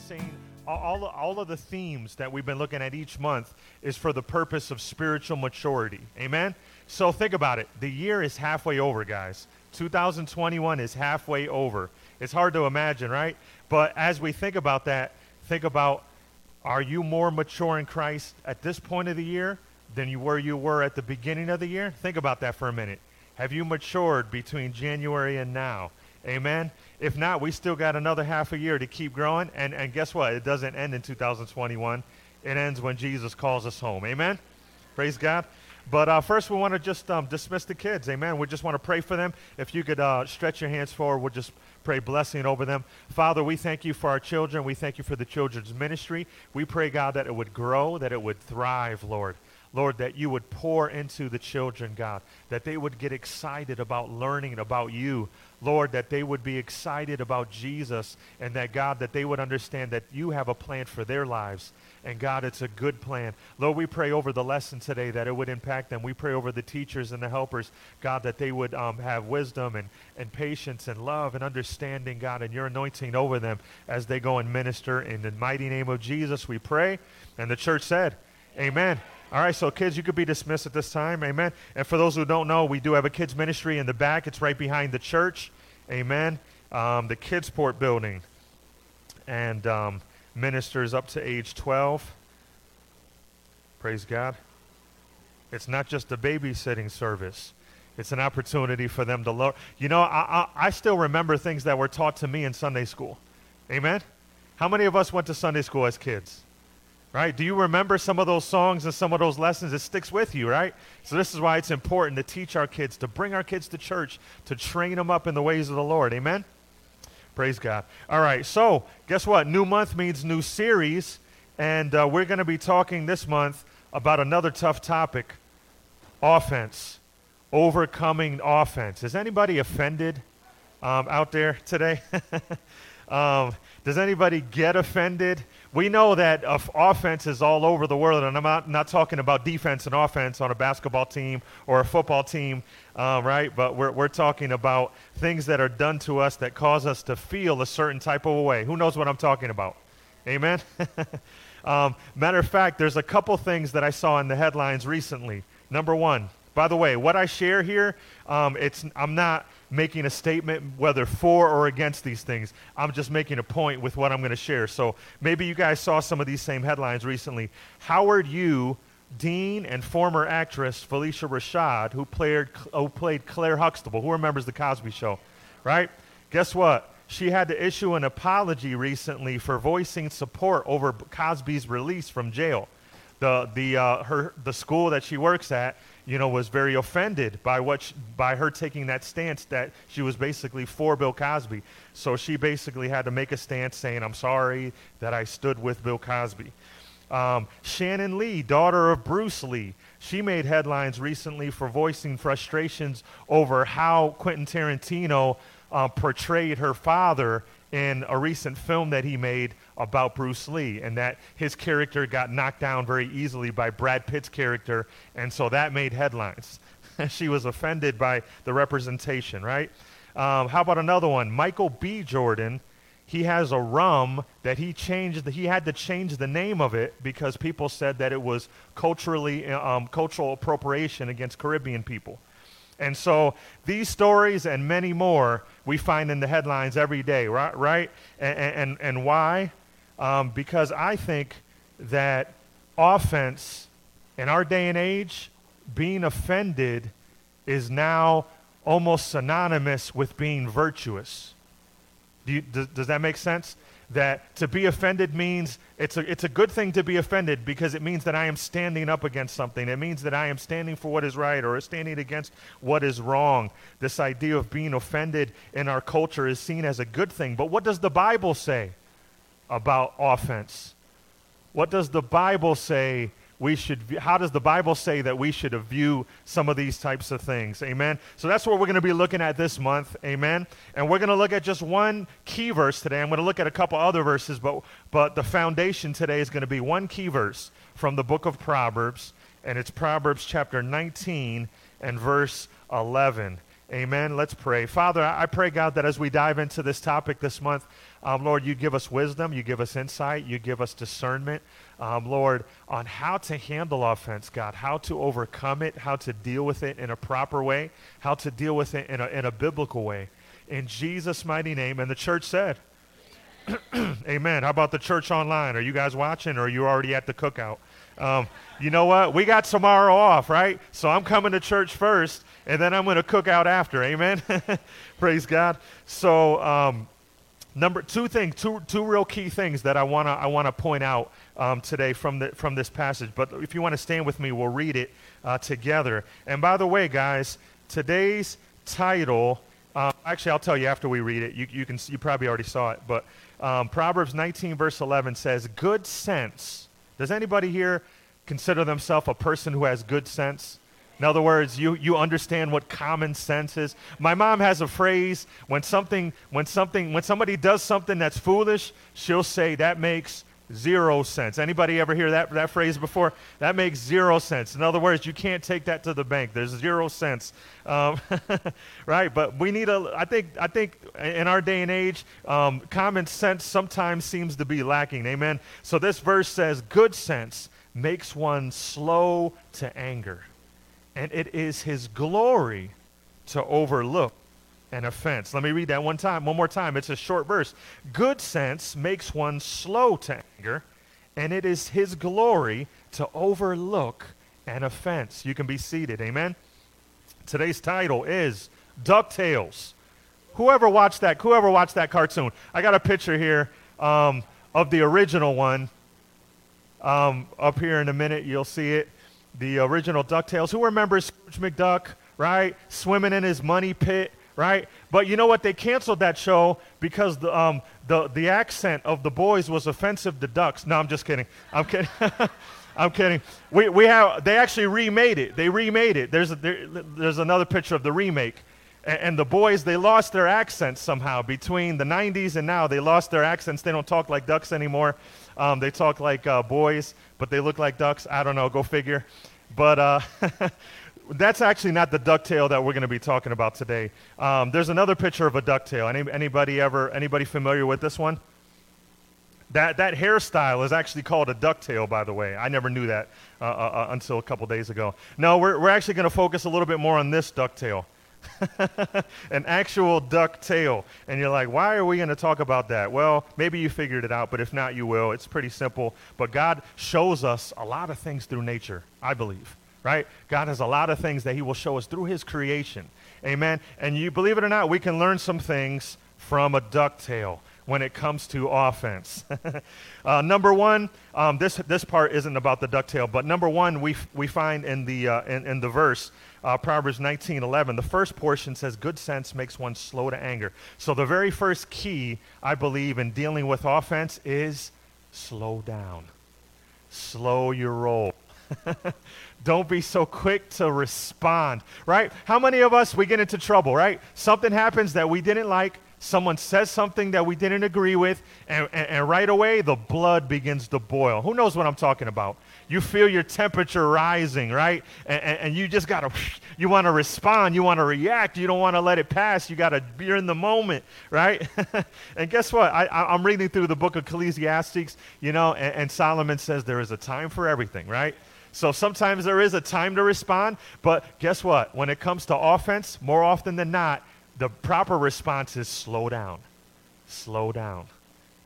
saying all, all of the themes that we've been looking at each month is for the purpose of spiritual maturity. Amen? So think about it. The year is halfway over, guys. 2021 is halfway over. It's hard to imagine, right? But as we think about that, think about are you more mature in Christ at this point of the year than you were you were at the beginning of the year? Think about that for a minute. Have you matured between January and now? Amen. If not, we still got another half a year to keep growing. And, and guess what? It doesn't end in 2021. It ends when Jesus calls us home. Amen. Praise God. But uh, first, we want to just um, dismiss the kids. Amen. We just want to pray for them. If you could uh, stretch your hands forward, we'll just pray blessing over them. Father, we thank you for our children. We thank you for the children's ministry. We pray, God, that it would grow, that it would thrive, Lord. Lord, that you would pour into the children, God, that they would get excited about learning about you. Lord, that they would be excited about Jesus, and that, God, that they would understand that you have a plan for their lives. And God, it's a good plan. Lord, we pray over the lesson today that it would impact them. We pray over the teachers and the helpers, God, that they would um, have wisdom and, and patience and love and understanding, God, and your anointing over them as they go and minister. In the mighty name of Jesus, we pray. And the church said, Amen. All right, so kids, you could be dismissed at this time. Amen. And for those who don't know, we do have a kids ministry in the back. It's right behind the church. Amen. Um, the Kidsport building. And um, ministers up to age 12. Praise God. It's not just a babysitting service. It's an opportunity for them to learn. You know, I, I, I still remember things that were taught to me in Sunday school. Amen? How many of us went to Sunday school as kids? Right? Do you remember some of those songs and some of those lessons? It sticks with you, right? So this is why it's important to teach our kids, to bring our kids to church, to train them up in the ways of the Lord. Amen? Praise God. All right, so guess what? New month means new series, and uh, we're going to be talking this month about another tough topic offense, overcoming offense. Is anybody offended um, out there today? um, does anybody get offended? We know that uh, offense is all over the world, and I'm not, not talking about defense and offense on a basketball team or a football team, uh, right? But we're, we're talking about things that are done to us that cause us to feel a certain type of way. Who knows what I'm talking about? Amen? um, matter of fact, there's a couple things that I saw in the headlines recently. Number one, by the way, what I share here, um, it's, I'm not making a statement whether for or against these things. I'm just making a point with what I'm going to share. So maybe you guys saw some of these same headlines recently. Howard U, Dean and former actress Phylicia Rashad, who played, who played Claire Huxtable, who remembers The Cosby Show, right? Guess what? She had to issue an apology recently for voicing support over Cosby's release from jail. The, the, uh, her, the school that she works at you know, was very offended by what she, by her taking that stance that she was basically for Bill Cosby. So she basically had to make a stance saying, "I'm sorry that I stood with Bill Cosby." Um, Shannon Lee, daughter of Bruce Lee, she made headlines recently for voicing frustrations over how Quentin Tarantino uh, portrayed her father in a recent film that he made about Bruce Lee, and that his character got knocked down very easily by Brad Pitt's character, and so that made headlines. she was offended by the representation, right? Um, how about another one? Michael B. Jordan. He has a rum that he changed. he had to change the name of it because people said that it was culturally um, cultural appropriation against Caribbean people. And so these stories and many more we find in the headlines every day, right? Right? And, and, and why? Um, because I think that offense in our day and age, being offended is now almost synonymous with being virtuous. Do you, does, does that make sense? that to be offended means it's a, it's a good thing to be offended because it means that I am standing up against something. It means that I am standing for what is right or standing against what is wrong. This idea of being offended in our culture is seen as a good thing. But what does the Bible say about offense? What does the Bible say we should how does the bible say that we should view some of these types of things? Amen? So that's what we're going to be looking at this month. Amen? And we're going to look at just one key verse today. I'm going to look at a couple other verses but but the foundation today is going to be one key verse from the book of proverbs and it's proverbs chapter 19 and verse 11 Amen. Let's pray. Father, I pray, God, that as we dive into this topic this month, Um, Lord, you give us wisdom, you give us insight, you give us discernment, um, Lord, on how to handle offense, God, how to overcome it, how to deal with it in a proper way, how to deal with it in a, in a biblical way. In Jesus' mighty name. And the church said, Amen. How about the church online? Are you guys watching or are you already at the cookout? Um, you know what? We got tomorrow off, right? So I'm coming to church first, and then I'm going to cook out after. Amen. Praise God. So, um, number two thing, two two real key things that I wanna I wanna point out um, today from the from this passage. But if you want to stand with me, we'll read it uh, together. And by the way, guys, today's title. Uh, actually, I'll tell you after we read it. You, you can you probably already saw it, but um, Proverbs 19 verse 11 says, "Good sense." Does anybody here consider themselves a person who has good sense? In other words, you, you understand what common sense is. My mom has a phrase when something when something when somebody does something that's foolish, she'll say that makes zero sense. Anybody ever hear that that phrase before? That makes zero sense. In other words, you can't take that to the bank. There's zero sense, um, right? But we need a. I think I think in our day and age, um, common sense sometimes seems to be lacking. Amen. So this verse says, "Good sense makes one slow to anger." And it is his glory to overlook an offense. Let me read that one time, one more time. It's a short verse. Good sense makes one slow to anger, and it is his glory to overlook an offense. You can be seated. Amen. Today's title is DuckTales. Whoever watched that, whoever watched that cartoon, I got a picture here um, of the original one. Um, up here in a minute, you'll see it the original DuckTales. Who remembers Scrooge McDuck, right? Swimming in his money pit, right? But you know what? They canceled that show because the, um, the, the accent of the boys was offensive to ducks. No, I'm just kidding. I'm kidding. I'm kidding. We, we have, they actually remade it. They remade it. There's, a, there, there's another picture of the remake. And, and the boys, they lost their accents somehow between the 90s and now. They lost their accents. They don't talk like ducks anymore. Um, they talk like uh, boys, but they look like ducks. I don't know. Go figure. But uh, that's actually not the ducktail that we're going to be talking about today. Um, there's another picture of a ducktail. Any, anybody ever? Anybody familiar with this one? That, that hairstyle is actually called a ducktail, by the way. I never knew that uh, uh, uh until a couple days ago. No, we're, we're actually going to focus a little bit more on this ducktail. an actual duck tail. And you're like, why are we going to talk about that? Well, maybe you figured it out, but if not, you will. It's pretty simple. But God shows us a lot of things through nature, I believe, right? God has a lot of things that He will show us through His creation. Amen. And you believe it or not, we can learn some things from a duck tail when it comes to offense. uh, number one, um, this, this part isn't about the duck ducktail, but number one, we, we find in the, uh, in, in the verse uh, Proverbs 19:11. The first portion says, "Good sense makes one slow to anger." So the very first key, I believe, in dealing with offense is slow down. Slow your roll. Don't be so quick to respond, right? How many of us we get into trouble, right? Something happens that we didn't like, someone says something that we didn't agree with, and, and, and, right away the blood begins to boil. Who knows what I'm talking about? You feel your temperature rising, right? And, and, and you just got to, you want to respond, you want to react, you don't want to let it pass. You got to be in the moment, right? and guess what? I, am reading through the book of Ecclesiastes, you know, and, and Solomon says there is a time for everything, right? So sometimes there is a time to respond, but guess what? When it comes to offense, more often than not, the proper response is slow down. Slow down.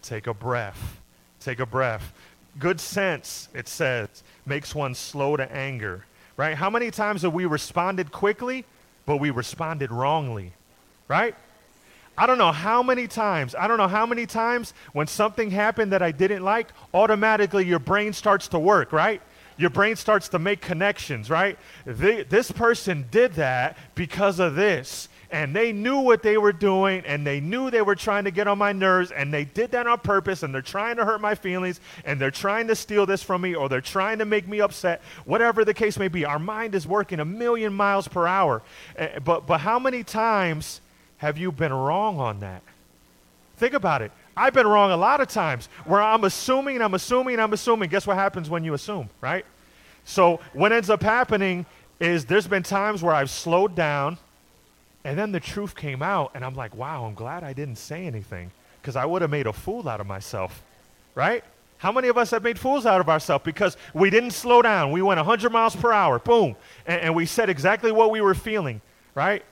Take a breath. Take a breath. Good sense, it says, makes one slow to anger. Right? How many times have we responded quickly, but we responded wrongly? Right? I don't know how many times, I don't know how many times when something happened that I didn't like, automatically your brain starts to work, right? Your brain starts to make connections, right? They, this person did that because of this and they knew what they were doing and they knew they were trying to get on my nerves and they did that on purpose and they're trying to hurt my feelings and they're trying to steal this from me or they're trying to make me upset whatever the case may be. Our mind is working a million miles per hour. Uh, but but how many times have you been wrong on that? Think about it. I've been wrong a lot of times where i'm assuming i'm assuming i'm assuming. Guess what happens when you assume right? So what ends up happening is there's been times where i've slowed down and then the truth came out, and I'm like, wow, I'm glad I didn't say anything Because I would have made a fool out of myself, right? How many of us have made fools out of ourselves because we didn't slow down? We went 100 miles per hour, boom, and, and we said exactly what we were feeling, right?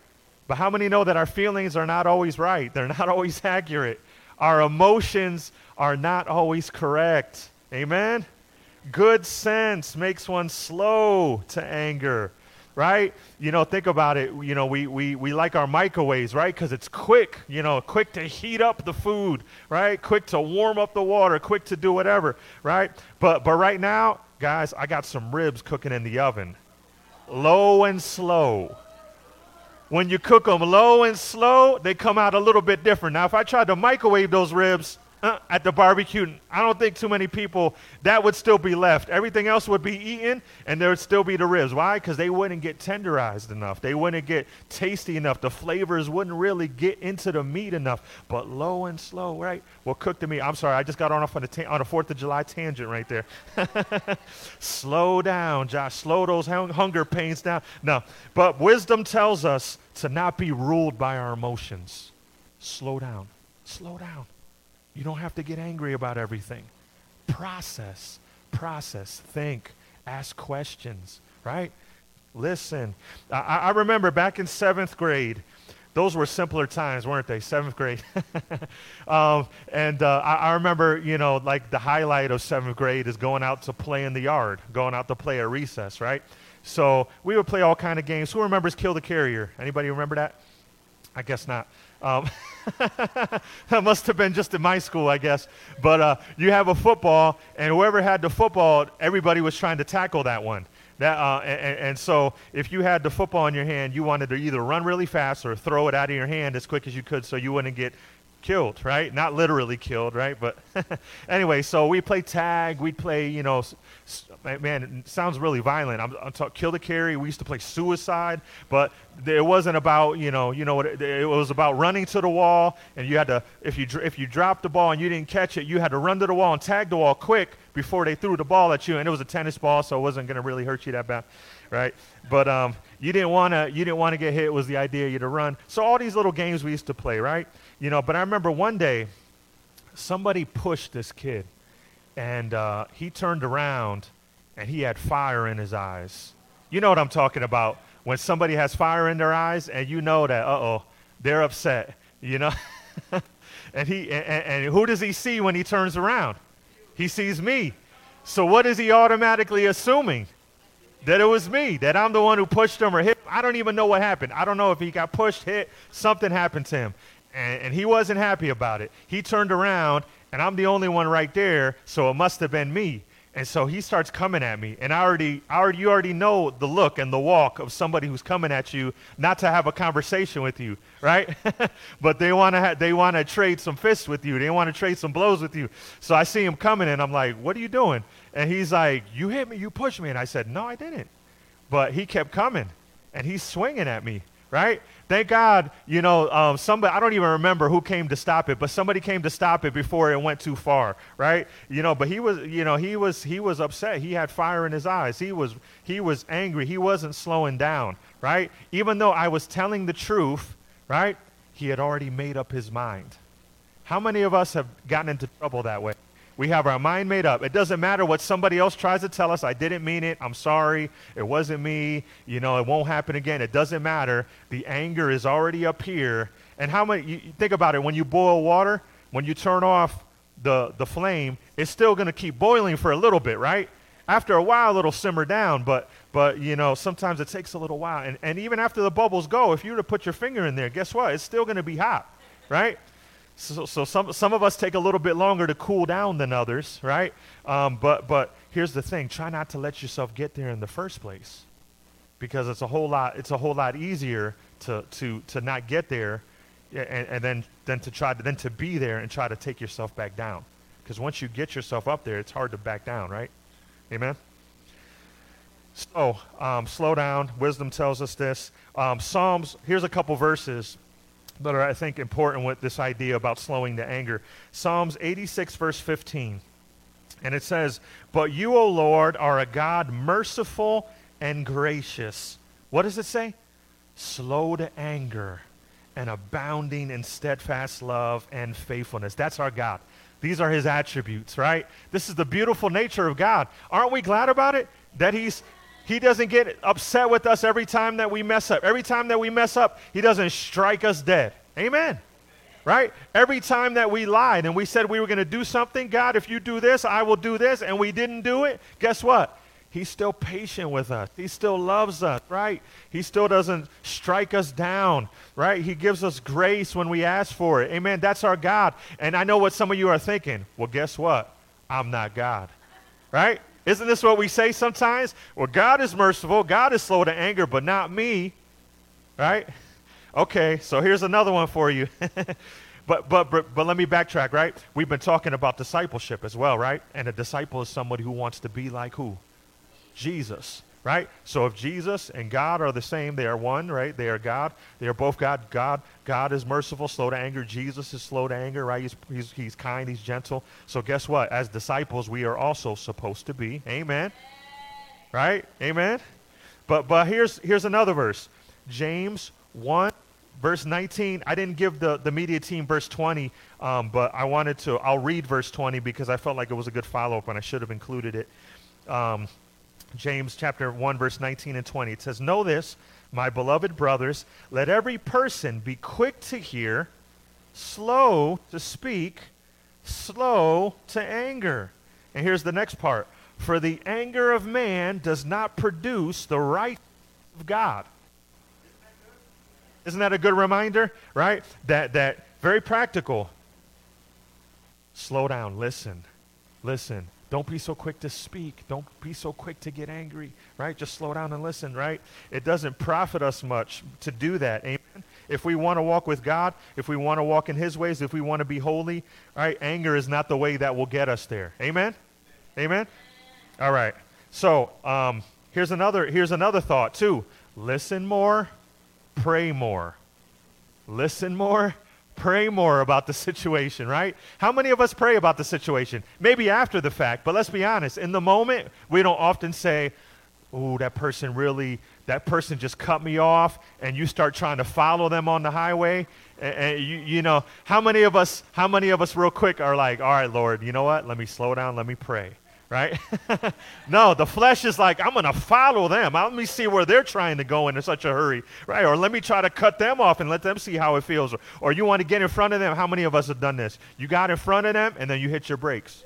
But how many know that our feelings are not always right? They're not always accurate. Our emotions are not always correct. Amen? Good sense makes one slow to anger right? You know, think about it. You know, we, we, we like our microwaves, right? Because it's quick, you know, quick to heat up the food, right? Quick to warm up the water, quick to do whatever, right? But, but right now, guys, I got some ribs cooking in the oven. Low and slow. When you cook them low and slow, they come out a little bit different. Now, if I tried to microwave those ribs, uh, at the barbecue, I don't think too many people, that would still be left. Everything else would be eaten, and there would still be the ribs. Why? Because they wouldn't get tenderized enough. They wouldn't get tasty enough. The flavors wouldn't really get into the meat enough. But low and slow, right? Well, cook the meat. I'm sorry, I just got on off on ta- on a 4th of July tangent right there. slow down, Josh. Slow those hung- hunger pains down. No, but wisdom tells us to not be ruled by our emotions. Slow down. Slow down. You don't have to get angry about everything. Process, process, think, ask questions, right? Listen. I, I remember back in seventh grade, those were simpler times, weren't they? Seventh grade. um, and uh, I, I, remember, you know, like the highlight of seventh grade is going out to play in the yard, going out to play at recess, right? So we would play all kind of games. Who remembers Kill the Carrier? Anybody remember that? I guess not. Um, that must have been just in my school, I guess. But uh, you have a football, and whoever had the football, everybody was trying to tackle that one. That, uh, and, and, so if you had the football in your hand, you wanted to either run really fast or throw it out of your hand as quick as you could so you wouldn't get killed, right? Not literally killed, right? But anyway, so we play tag. We'd play, you know, man, sounds really violent. I'm, I'm talking kill the carry. We used to play suicide, but it wasn't about, you know, you know what? It, it, was about running to the wall, and you had to, if you if you dropped the ball and you didn't catch it, you had to run to the wall and tag the wall quick before they threw the ball at you. And it was a tennis ball, so it wasn't going to really hurt you that bad, right? But um, you didn't want to you didn't want to get hit. Was the idea you to run? So all these little games we used to play, right? You know, but I remember one day somebody pushed this kid, and uh, he turned around and he had fire in his eyes. You know what I'm talking about. When somebody has fire in their eyes and you know that, uh oh, they're upset, you know? and, he, and, and who does he see when he turns around? He sees me. So what is he automatically assuming? That it was me, that I'm the one who pushed him or hit. I don't even know what happened. I don't know if he got pushed, hit, something happened to him and, and he wasn't happy about it. He turned around, and I'm the only one right there, so it must have been me. And so he starts coming at me, and I already, I already, you already know the look and the walk of somebody who's coming at you, not to have a conversation with you, right? but they want to, ha- they want to trade some fists with you. They want to trade some blows with you. So I see him coming, and I'm like, "What are you doing?" And he's like, "You hit me, you pushed me." And I said, "No, I didn't." But he kept coming, and he's swinging at me, right? Thank God, you know, um, somebody, I don't even remember who came to stop it, but somebody came to stop it before it went too far, right? You know, but he was, you know, he was, he was upset. He had fire in his eyes. He was, he was angry. He wasn't slowing down, right? Even though I was telling the truth, right? He had already made up his mind. How many of us have gotten into trouble that way? We have our mind made up. It doesn't matter what somebody else tries to tell us. I didn't mean it. I'm sorry. It wasn't me. You know, it won't happen again. It doesn't matter. The anger is already up here. And how many, you, think about it, when you boil water, when you turn off the, the flame, it's still going to keep boiling for a little bit, right? After a while, it'll simmer down, but, but you know, sometimes it takes a little while. And, and even after the bubbles go, if you were to put your finger in there, guess what? It's still going to be hot, right? So, so some, some of us take a little bit longer to cool down than others, right? Um, but, but here's the thing try not to let yourself get there in the first place because it's a whole lot, it's a whole lot easier to, to, to not get there and, and then, then, to try to, then to be there and try to take yourself back down. Because once you get yourself up there, it's hard to back down, right? Amen? So, um, slow down. Wisdom tells us this. Um, Psalms, here's a couple verses that are, I think, important with this idea about slowing the anger. Psalms 86, verse 15. And it says, But you, O Lord, are a God merciful and gracious. What does it say? Slow to anger and abounding in steadfast love and faithfulness. That's our God. These are his attributes, right? This is the beautiful nature of God. Aren't we glad about it? That he's he doesn't get upset with us every time that we mess up. Every time that we mess up, he doesn't strike us dead. Amen. Right? Every time that we lied and we said we were going to do something, God, if you do this, I will do this, and we didn't do it, guess what? He's still patient with us. He still loves us, right? He still doesn't strike us down, right? He gives us grace when we ask for it. Amen. That's our God. And I know what some of you are thinking. Well, guess what? I'm not God, right? Isn't this what we say sometimes? Well, God is merciful. God is slow to anger, but not me, right? Okay, so here's another one for you. But, but, but, but let me backtrack, right? We've been talking about discipleship as well, right? And a disciple is somebody who wants to be like who? Jesus, right? So if Jesus and God are the same, they are one, right? They are God. They are both God. God, God is merciful, slow to anger. Jesus is slow to anger, right? He's, he's, he's kind, he's gentle. So guess what? As disciples, we are also supposed to be. Amen. Right? Amen. But but here's here's another verse. James 1 verse 19 i didn't give the, the media team verse 20 um, but i wanted to i'll read verse 20 because i felt like it was a good follow-up and i should have included it um, James chapter 1 verse 19 and 20. It says, "Know this, my beloved brothers, let every person be quick to hear, slow to speak, slow to anger." And here's the next part. For the anger of man does not produce the right of God. Isn't that a good reminder, right? That that very practical. Slow down, listen. Listen. Don't be so quick to speak. Don't be so quick to get angry, right? Just slow down and listen, right? It doesn't profit us much to do that. Amen. If we want to walk with God, if we want to walk in his ways, if we want to be holy, right? Anger is not the way that will get us there. Amen. Amen. All right. So, um, here's another here's another thought too. Listen more, pray more. Listen more, pray more about the situation, right? How many of us pray about the situation? Maybe after the fact, but let's be honest. In the moment, we don't often say, "Oh, that person really that person just cut me off," and you start trying to follow them on the highway. And, and you, you know, how many of us, how many of us, real quick, are like, "All right, Lord, you know what? Let me slow down. Let me pray." Right? no, the flesh is like, I'm going to follow them. Let me see where they're trying to go in such a hurry, right? Or let me try to cut them off and let them see how it feels. Or, you want to get in front of them. How many of us have done this? You got in front of them and then you hit your brakes.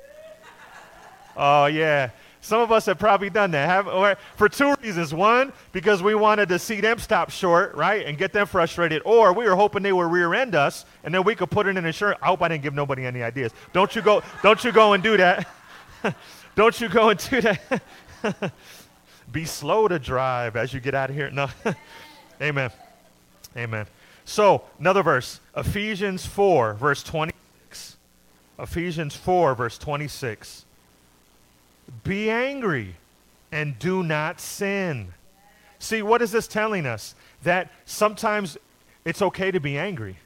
oh, yeah. Some of us have probably done that have, or, for two reasons. One, because we wanted to see them stop short, right, and get them frustrated. Or we were hoping they would rear end us, and then we could put in an insurance. I hope I didn't give nobody any ideas. Don't you go, don't you go and do that. Don't you go and do that. Be slow to drive as you get out of here. No. Amen. Amen. So, another verse Ephesians 4, verse 26. Ephesians 4, verse 26. Be angry and do not sin. See, what is this telling us? That sometimes it's okay to be angry.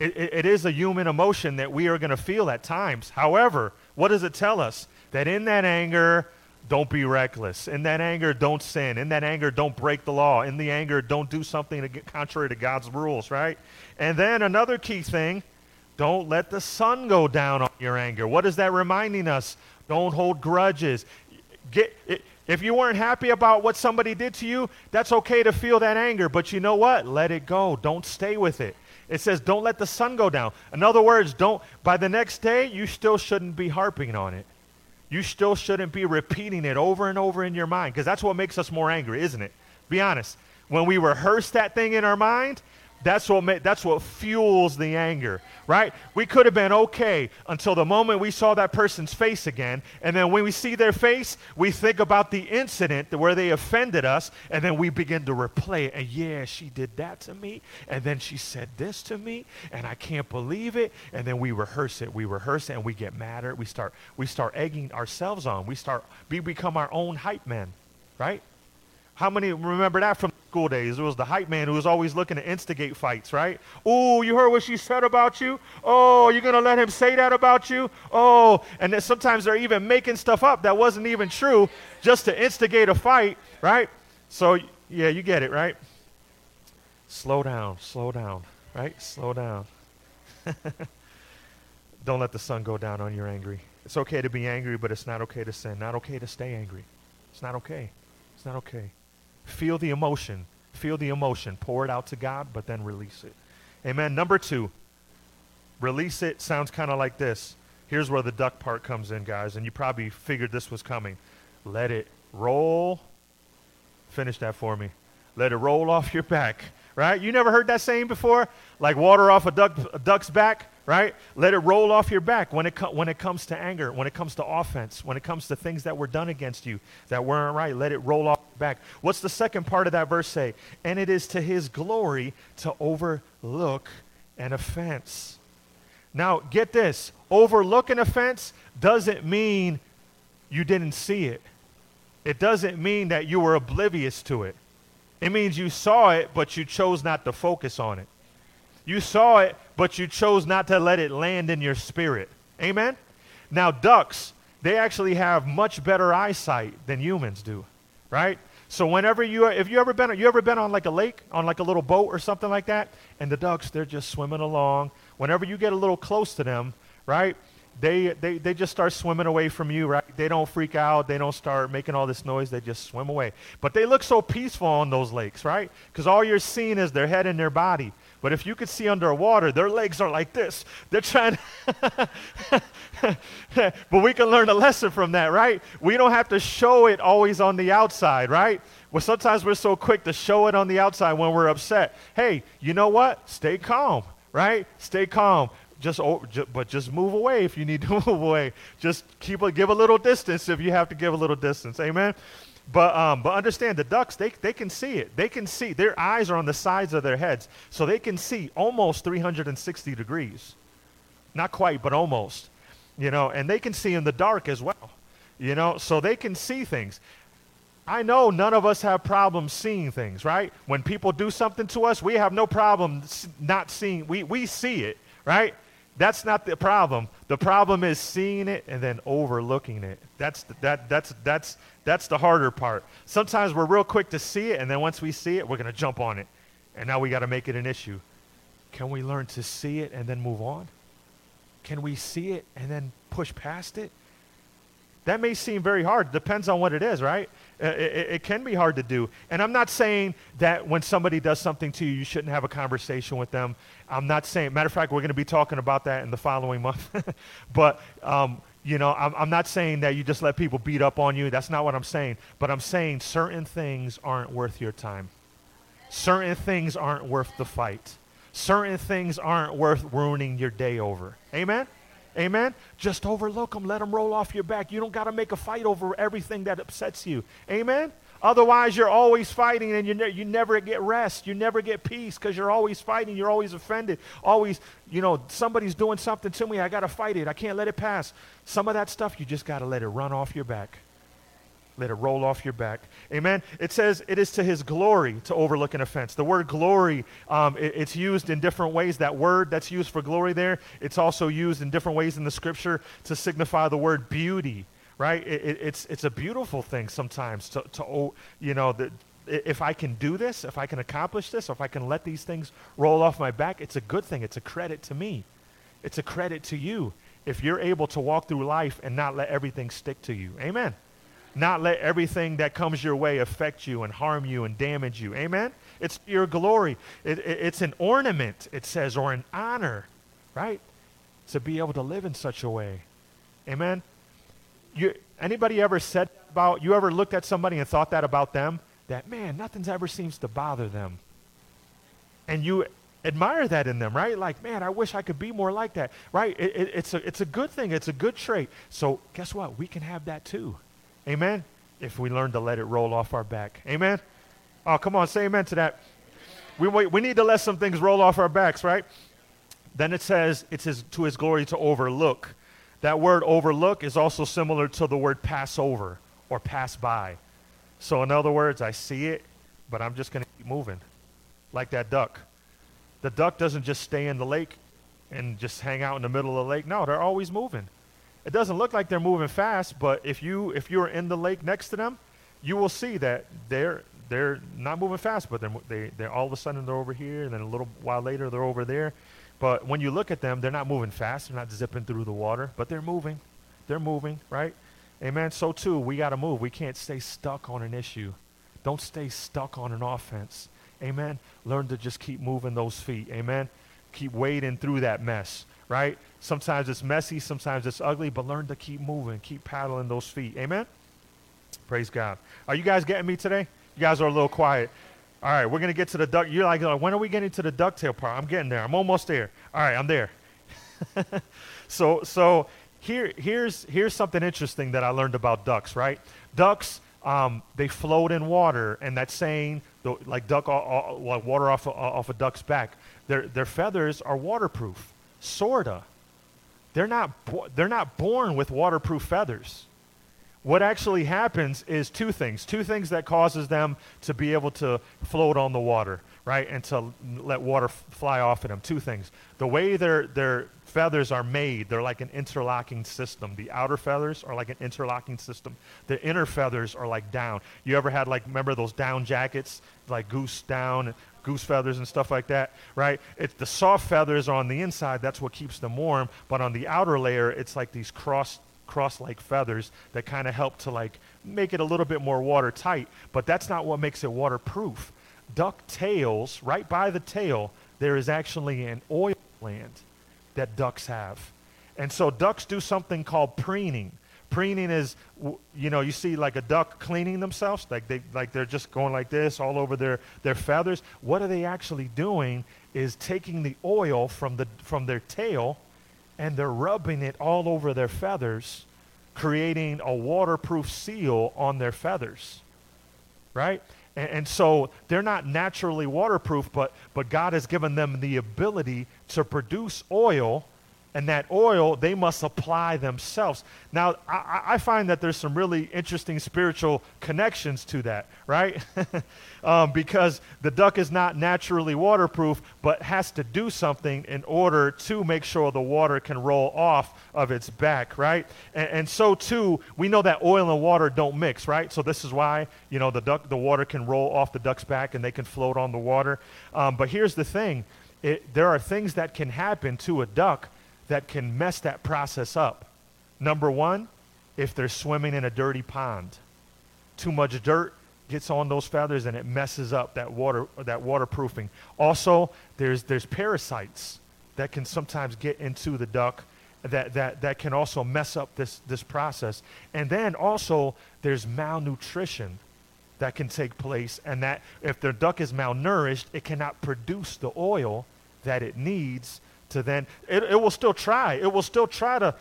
It, it, it is a human emotion that we are going to feel at times. However, what does it tell us? That in that anger, don't be reckless. In that anger, don't sin. In that anger, don't break the law. In the anger, don't do something contrary to God's rules, right? And then another key thing don't let the sun go down on your anger. What is that reminding us? Don't hold grudges. Get, if you weren't happy about what somebody did to you, that's okay to feel that anger. But you know what? Let it go. Don't stay with it. It says, don't let the sun go down. In other words, don't, by the next day, you still shouldn't be harping on it you still shouldn't be repeating it over and over in your mind because that's what makes us more angry, isn't it? Be honest. When we rehearse that thing in our mind, that's what, ma- that's what fuels the anger, right? We could have been okay until the moment we saw that person's face again. And then when we see their face, we think about the incident where they offended us. And then we begin to replay it. And yeah, she did that to me. And then she said this to me. And I can't believe it. And then we rehearse it. We rehearse it and we get madder. We start, we start egging ourselves on. We start, we become our own hype men, right? How many remember that from school days? It was the hype man who was always looking to instigate fights, right? Oh, you heard what she said about you? Oh, you're going to let him say that about you? Oh, and then sometimes they're even making stuff up that wasn't even true just to instigate a fight, right? So, yeah, you get it, right? Slow down, slow down. Right? Slow down. Don't let the sun go down on your angry. It's okay to be angry, but it's not okay to sin. Not okay to stay angry. It's not okay. It's not okay. Feel the emotion. Feel the emotion. Pour it out to God, but then release it. Amen. Number two, release it sounds kind of like this. Here's where the duck part comes in, guys, and you probably figured this was coming. Let it roll. Finish that for me. Let it roll off your back, right? You never heard that saying before? Like water off a, duck, a duck's back, right? Let it roll off your back when it, co- when it comes to anger, when it comes to offense, when it comes to things that were done against you that weren't right. Let it roll off back. What's the second part of that verse say? And it is to his glory to overlook an offense. Now, get this overlook an offense doesn't mean you didn't see it, it doesn't mean that you were oblivious to it. It means you saw it, but you chose not to focus on it. You saw it, but you chose not to let it land in your spirit. Amen? Now, ducks, they actually have much better eyesight than humans do, right? So whenever you, if you ever been, you ever been on like a lake, on like a little boat or something like that, and the ducks, they're just swimming along. Whenever you get a little close to them, right, they, they, they just start swimming away from you, right? They don't freak out. They don't start making all this noise. They just swim away. But they look so peaceful on those lakes, right? Because all you're seeing is their head and their body. But if you could see underwater, their legs are like this. They're trying but we can learn a lesson from that, right? We don't have to show it always on the outside, right? Well, sometimes we're so quick to show it on the outside when we're upset. Hey, you know what? Stay calm, right? Stay calm just, but just move away if you need to move away. Just keep a, give a little distance if you have to give a little distance. Amen. But um, but understand the ducks they they can see it. They can see their eyes are on the sides of their heads, so they can see almost 360 degrees. Not quite, but almost. You know, and they can see in the dark as well. You know, so they can see things. I know none of us have problems seeing things, right? When people do something to us, we have no problem not seeing. We we see it, right? That's not the problem. The problem is seeing it and then overlooking it. That's the, that that's that's that's the harder part. Sometimes we're real quick to see it and then once we see it, we're going to jump on it. And now we got to make it an issue. Can we learn to see it and then move on? Can we see it and then push past it? That may seem very hard. Depends on what it is, right? Uh, it, it, it, can be hard to do. And I'm not saying that when somebody does something to you, you shouldn't have a conversation with them. I'm not saying, matter of fact, we're going to be talking about that in the following month. but, um, you know, I'm, I'm not saying that you just let people beat up on you. That's not what I'm saying. But I'm saying certain things aren't worth your time. Certain things aren't worth the fight. Certain things aren't worth ruining your day over. Amen? Amen? Just overlook them. Let them roll off your back. You don't got to make a fight over everything that upsets you. Amen? Otherwise, you're always fighting and you, ne- you never get rest. You never get peace because you're always fighting. You're always offended. Always, you know, somebody's doing something to me. I got to fight it. I can't let it pass. Some of that stuff, you just got to let it run off your back. Let it roll off your back. Amen. It says it is to his glory to overlook an offense. The word glory, um, it, it's used in different ways. That word that's used for glory there, it's also used in different ways in the scripture to signify the word beauty right? It, it, it's it's a beautiful thing sometimes to to you know that if I can do this, if I can accomplish this, if I can let these things roll off my back, it's a good thing. It's a credit to me. It's a credit to you if you're able to walk through life and not let everything stick to you. Amen. Not let everything that comes your way affect you and harm you and damage you. Amen. It's your glory. It, it, it's an ornament, it says, or an honor, right? To be able to live in such a way. Amen you, anybody ever said about, you ever looked at somebody and thought that about them? That, man, nothing's ever seems to bother them. And you admire that in them, right? Like, man, I wish I could be more like that, right? It, it's, a, it's a good thing. It's a good trait. So guess what? We can have that too. Amen? If we learn to let it roll off our back. Amen? Oh, come on, say amen to that. We, we need to let some things roll off our backs, right? Then it says it's his, to his glory to overlook. That word overlook is also similar to the word pass over or pass by. So, in other words, I see it, but I'm just going to keep moving like that duck. The duck doesn't just stay in the lake and just hang out in the middle of the lake. No, they're always moving. It doesn't look like they're moving fast, but if you if you're in the lake next to them, you will see that they're they're not moving fast, but they're, they, they're all of a sudden they're over here, and then a little while later they're over there. But when you look at them, they're not moving fast. They're not zipping through the water, but they're moving. They're moving, right? Amen. So too, we got to move. We can't stay stuck on an issue. Don't stay stuck on an offense. Amen. Learn to just keep moving those feet. Amen. Keep wading through that mess, right? Sometimes it's messy, sometimes it's ugly, but learn to keep moving, keep paddling those feet. Amen. Praise God. Are you guys getting me today? You guys are a little quiet. All right, we're going to get to the duck. You're like, when are we getting to the ducktail part? I'm getting there. I'm almost there. All right, I'm there. so, so here, here's, here's something interesting that I learned about ducks, right? Ducks, um, they float in water, and that's saying, like duck, uh, uh, like water off, uh, off a duck's back. Their, their feathers are waterproof, sorta. They're not, bo- they're not born with waterproof feathers. What actually happens is two things two things that causes them to be able to float on the water right and to let water f- fly off of them. Two things the way their their feathers are made they're like an interlocking system. The outer feathers are like an interlocking system. The inner feathers are like down. You ever had like remember those down jackets like goose down goose feathers and stuff like that, right? It's the soft feathers on the inside. That's what keeps them warm. But on the outer layer, it's like these cross cross-like feathers that kind of help to like make it a little bit more watertight, but that's not what makes it waterproof. Duck tails, right by the tail, there is actually an oil gland that ducks have. And so ducks do something called preening. Preening is, you know, you see like a duck cleaning themselves, like they like they're just going like this all over their their feathers. What are they actually doing? Is taking the oil from the from their tail and they're rubbing it all over their feathers, creating a waterproof seal on their feathers. Right? And, and, so they're not naturally waterproof, but, but God has given them the ability to produce oil and that oil they must apply themselves. Now, I, I find that there's some really interesting spiritual connections to that, right? um, because the duck is not naturally waterproof, but has to do something in order to make sure the water can roll off of its back, right? And, and so too, we know that oil and water don't mix, right? So this is why you know the duck, the water can roll off the duck's back and they can float on the water. Um, but here's the thing: it, there are things that can happen to a duck that can mess that process up. Number one, if they're swimming in a dirty pond, too much dirt gets on those feathers and it messes up that water that waterproofing. Also, there's there's parasites that can sometimes get into the duck that, that, that can also mess up this, this process. And then also there's malnutrition that can take place and that if the duck is malnourished, it cannot produce the oil that it needs to then it, it will still try. It will still try to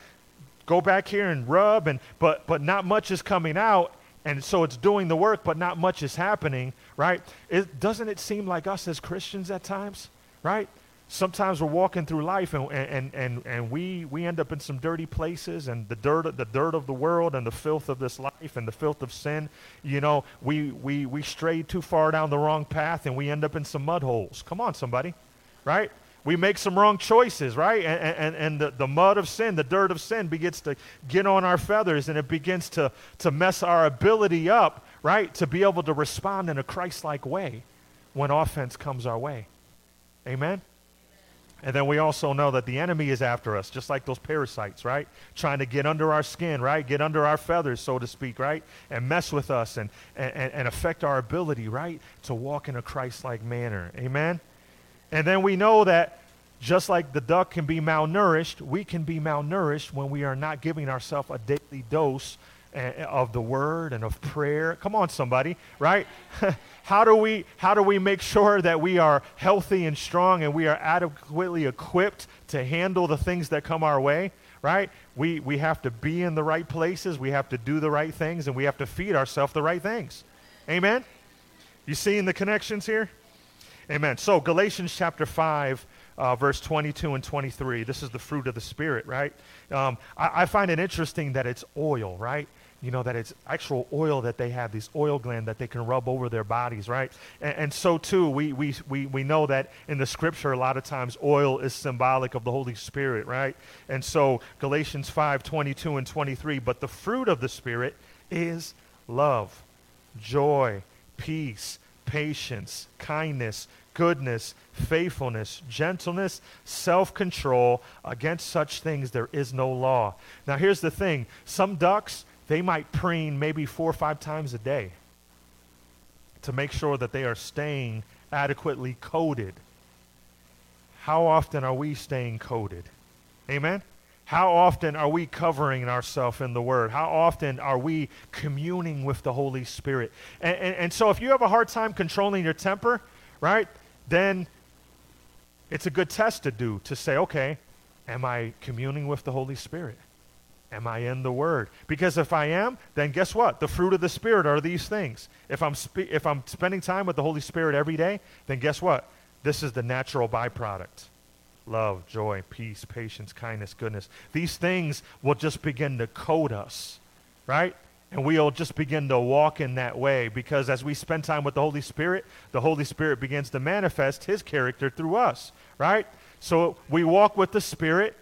go back here and rub and but but not much is coming out. And so it's doing the work but not much is happening right? It doesn't it seem like us as christians at times right? Sometimes we're walking through life and, and, and, and we, we end up in some dirty places and the dirt, the dirt of the world and the filth of this life and the filth of sin. You know we, we, we stray too far down the wrong path and we end up in some mud holes. Come on somebody right we make some wrong choices, right? And, and, and the, the mud of sin, the dirt of sin begins to get on our feathers and it begins to, to mess our ability up, right? To be able to respond in a Christ like way when offense comes our way. Amen? And then we also know that the enemy is after us, just like those parasites, right? Trying to get under our skin, right? Get under our feathers, so to speak, right? And mess with us and, and, and affect our ability, right? To walk in a Christ like manner. Amen? And then we know that just like the duck can be malnourished, we can be malnourished when we are not giving ourselves a daily dose eh, of the word and of prayer. Come on somebody, right? how do we how do we make sure that we are healthy and strong and we are adequately equipped to handle the things that come our way? Right? We we have to be in the right places, we have to do the right things and we have to feed ourselves the right things. Amen. You seeing the connections here? Amen. So, Galatians chapter 5, uh, verse 22 and 23. This is the fruit of the Spirit, right? Um, I, I, find it interesting that it's oil, right? You know, that it's actual oil that they have, these oil gland that they can rub over their bodies, right? And, and so, too, we, we, we, we know that in the scripture, a lot of times oil is symbolic of the Holy Spirit, right? And so, Galatians 5, 22 and 23. But the fruit of the Spirit is love, joy, peace, patience, kindness, goodness, faithfulness, gentleness, self control. Against such things there is no law. Now, here's the thing some ducks, they might preen maybe four or five times a day to make sure that they are staying adequately coated. How often are we staying coated? Amen? How often are we covering ourselves in the Word? How often are we communing with the Holy Spirit? And, and, and, so, if you have a hard time controlling your temper, right, then it's a good test to do to say, okay, am I communing with the Holy Spirit? Am I in the Word? Because if I am, then guess what? The fruit of the Spirit are these things. If I'm, spe- if I'm spending time with the Holy Spirit every day, then guess what? This is the natural byproduct love, joy, peace, patience, kindness, goodness. These things will just begin to code us, right? And we'll just begin to walk in that way because as we spend time with the Holy Spirit, the Holy Spirit begins to manifest His character through us, right? So we walk with the Spirit,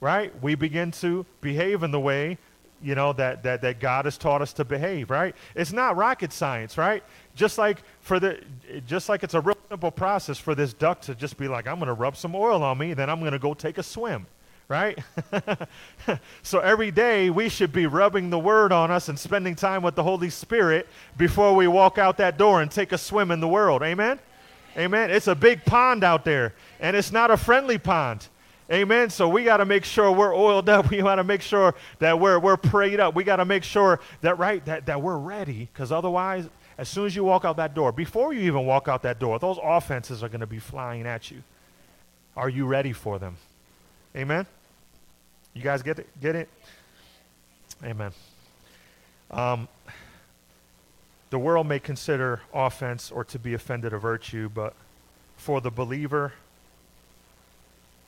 right? We begin to behave in the way you know that, that that god has taught us to behave right it's not rocket science right just like for the just like it's a simple process for this duck to just be like i'm going to rub some oil on me then i'm going to go take a swim right so every day we should be rubbing the word on us and spending time with the holy spirit before we walk out that door and take a swim in the world amen amen it's a big pond out there and it's not a friendly pond Amen. So we got to make sure we're oiled up. We got to make sure that we're, we're prayed up. We got to make sure that, right, that, that we're ready. Because otherwise, as soon as you walk out that door, before you even walk out that door, those offenses are going to be flying at you. Are you ready for them? Amen. You guys get it? Get it? Amen. Um, the world may consider offense or to be offended a virtue, but for the believer,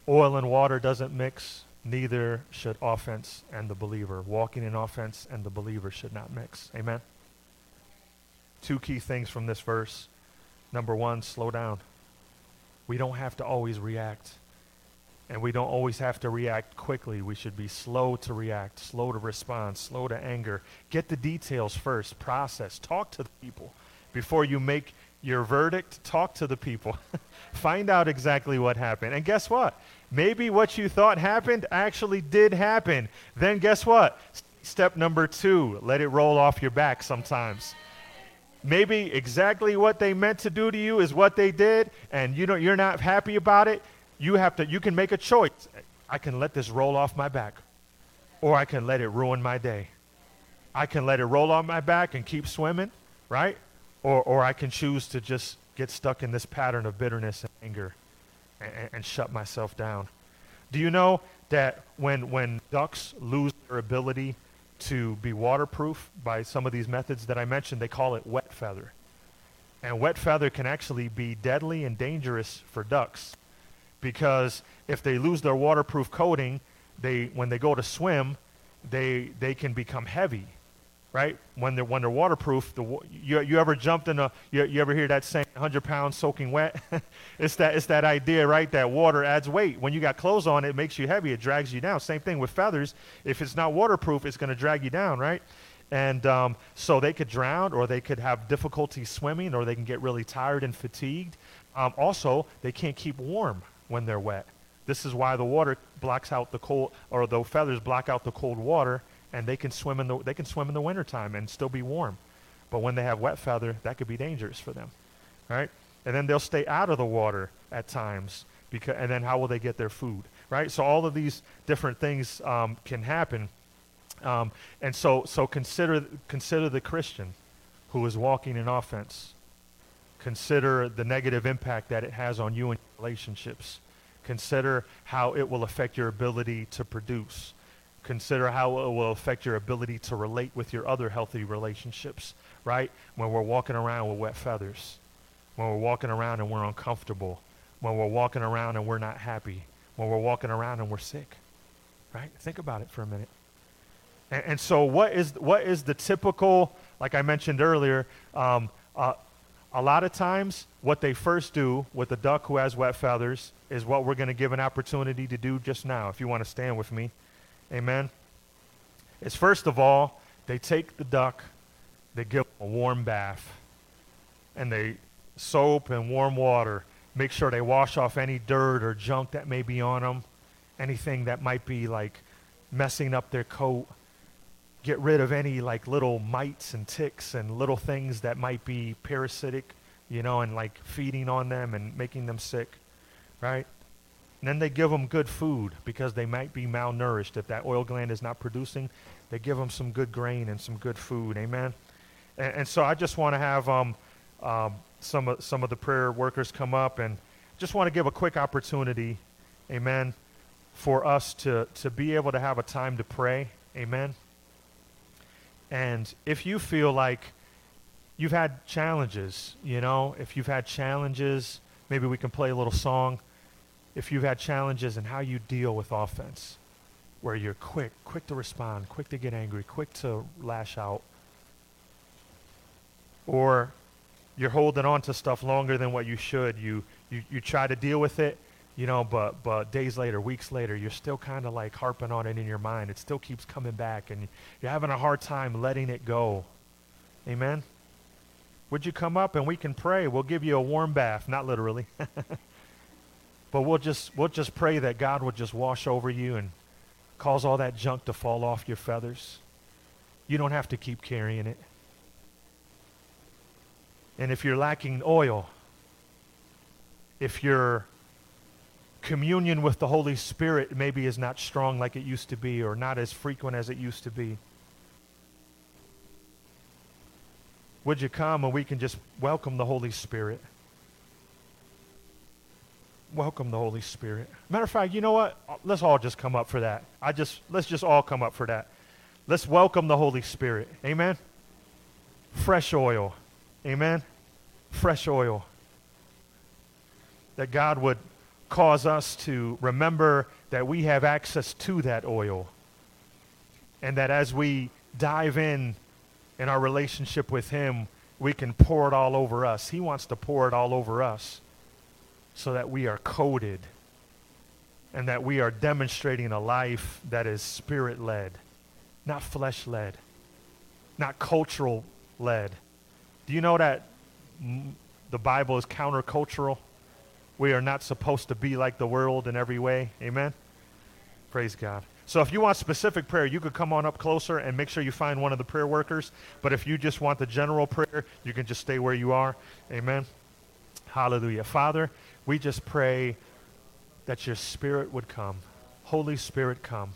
Oil and water doesn't mix, neither should offense and the believer. Walking in offense and the believer should not mix. Amen? Two key things from this verse. Number one, slow down. We don't have to always react. And we don't always have to react quickly. We should be slow to react, slow to respond, slow to anger. Get the details first, process, talk to the people. Before you make your verdict, talk to the people. Find out exactly what happened. And guess what? Maybe what you thought happened actually did happen. Then guess what? Step number two, let it roll off your back sometimes. Maybe exactly what they meant to do to you is what they did, and you know you're not happy about it. You have to you can make a choice. I can let this roll off my back, or I can let it ruin my day. I can let it roll off my back and keep swimming, right? Or or I can choose to just get stuck in this pattern of bitterness and anger and, and shut myself down. Do you know that when, when ducks lose their ability to be waterproof by some of these methods that I mentioned, they call it wet feather. And wet feather can actually be deadly and dangerous for ducks because if they lose their waterproof coating, they, when they go to swim, they, they can become heavy right? When they're when they're waterproof, the you, you ever jumped in a you, you ever hear that saying 100 pounds soaking wet? it's that it's that idea, right? That water adds weight. When you got clothes on, it makes you heavy. It drags you down. Same thing with feathers. If it's not waterproof, it's going to drag you down, right? And um, so they could drown, or they could have difficulty swimming, or they can get really tired and fatigued. Um, also, they can't keep warm when they're wet. This is why the water blocks out the cold, or the feathers block out the cold water and they can swim in the they can swim in the wintertime and still be warm. But when they have wet feather, that could be dangerous for them. Right? And then they'll stay out of the water at times because and then how will they get their food? Right? So all of these different things um, can happen. Um, and so so consider consider the Christian who is walking in offense. Consider the negative impact that it has on you and your relationships. Consider how it will affect your ability to produce consider how it will affect your ability to relate with your other healthy relationships, right? When we're walking around with wet feathers, when we're walking around and we're uncomfortable, when we're walking around and we're not happy, when we're walking around and we're sick, right? Think about it for a minute. And, and so, what is what is the typical? Like I mentioned earlier, um, uh, a lot of times, what they first do with the duck who has wet feathers is what we're going to give an opportunity to do just now. If you want to stand with me. Amen. Is first of all, they take the duck, they give a warm bath. and they soap and warm water. Make sure they wash off any dirt or junk that may be on them, anything that might be like messing up their coat. Get rid of any like little mites and ticks and little things that might be parasitic, you know, and like feeding on them and making them sick, right? And then they give them good food because they might be malnourished. If that oil gland is not producing, they give them some good grain and some good food. Amen. And, and so I just want to have um, um, some of, some of the prayer workers come up and just want to give a quick opportunity, amen, for us to, to be able to have a time to pray. Amen. And if you feel like you've had challenges, you know, if you've had challenges, maybe we can play a little song. If you've had challenges in how you deal with offense, where you're quick, quick to respond, quick to get angry, quick to lash out, or you're holding on to stuff longer than what you should. You, you, you try to deal with it, you know, but, but days later, weeks later, you're still kind of like harping on it in your mind. It still keeps coming back, and you're having a hard time letting it go. Amen? Would you come up and we can pray? We'll give you a warm bath, not literally. but we'll just, we'll just pray that God would just wash over you and cause all that junk to fall off your feathers. You don't have to keep carrying it. And if you're lacking oil, if your communion with the Holy Spirit maybe is not strong like it used to be or not as frequent as it used to be, would you come and we can just welcome the Holy Spirit? Welcome the Holy Spirit. Matter of fact, you know what? Let's all just come up for that. I just let's just all come up for that. Let's welcome the Holy Spirit. Amen. Fresh oil. Amen. Fresh oil. That God would cause us to remember that we have access to that oil. And that as we dive in in our relationship with Him, we can pour it all over us. He wants to pour it all over us so that we are coded and that we are demonstrating a life that is spirit led, not flesh led, not cultural led. Do you know that the Bible is countercultural. We are not supposed to be like the world in every way. Amen? Praise God. So if you want specific prayer, you could come on up closer and make sure you find one of the prayer workers. But if you just want the general prayer, you can just stay where you are. Amen? Hallelujah. Father, we just pray that your spirit would come. Holy Spirit, come.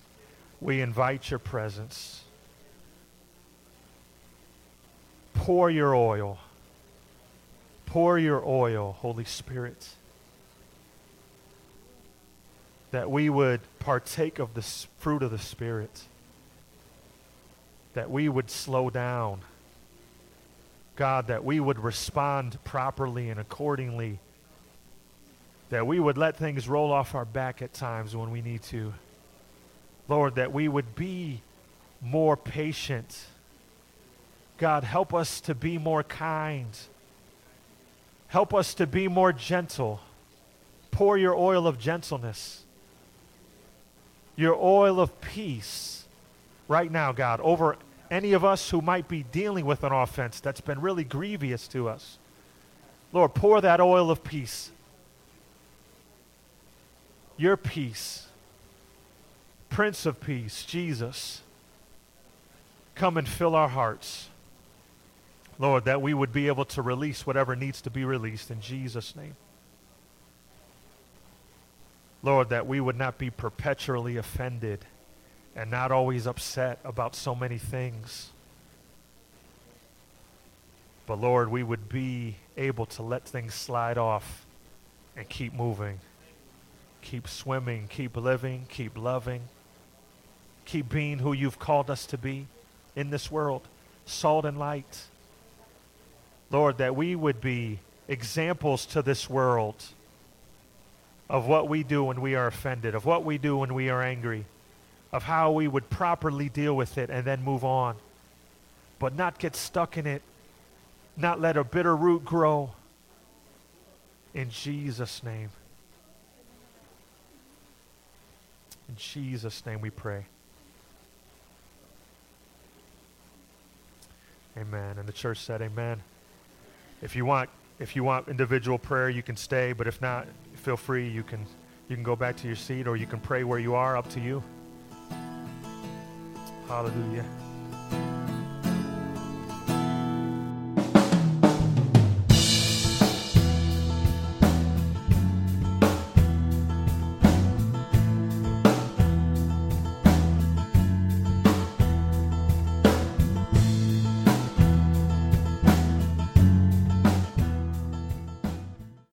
We invite your presence. Pour your oil Pour your oil, Holy Spirit, that we would partake of the fruit of the Spirit, that we would slow down. God, that we would respond properly and accordingly, that we would let things roll off our back at times when we need to. Lord, that we would be more patient. God, help us to be more kind. Help us to be more gentle. Pour your oil of gentleness, your oil of peace right now, God, over any of us who might be dealing with an offense that's been really grievous to us. Lord, pour that oil of peace. Your peace. Prince of Peace, Jesus, come and fill our hearts. Lord, that we would be able to release whatever needs to be released in Jesus' name. Lord, that we would not be perpetually offended and not always upset about so many things. But Lord, we would be able to let things slide off and keep moving, keep swimming, keep living, keep loving, keep being who you've called us to be in this world salt and light. Lord, that we would be examples to this world of what we do when we are offended, of what we do when we are angry, of how we would properly deal with it and then move on, but not get stuck in it, not let a bitter root grow. In Jesus' name. In Jesus' name we pray. Amen. And the church said, Amen. If you want, if you want individual prayer, you can stay. But if not, feel free. You can, you can go back to your seat, or you can pray where you are. Up to you. Hallelujah.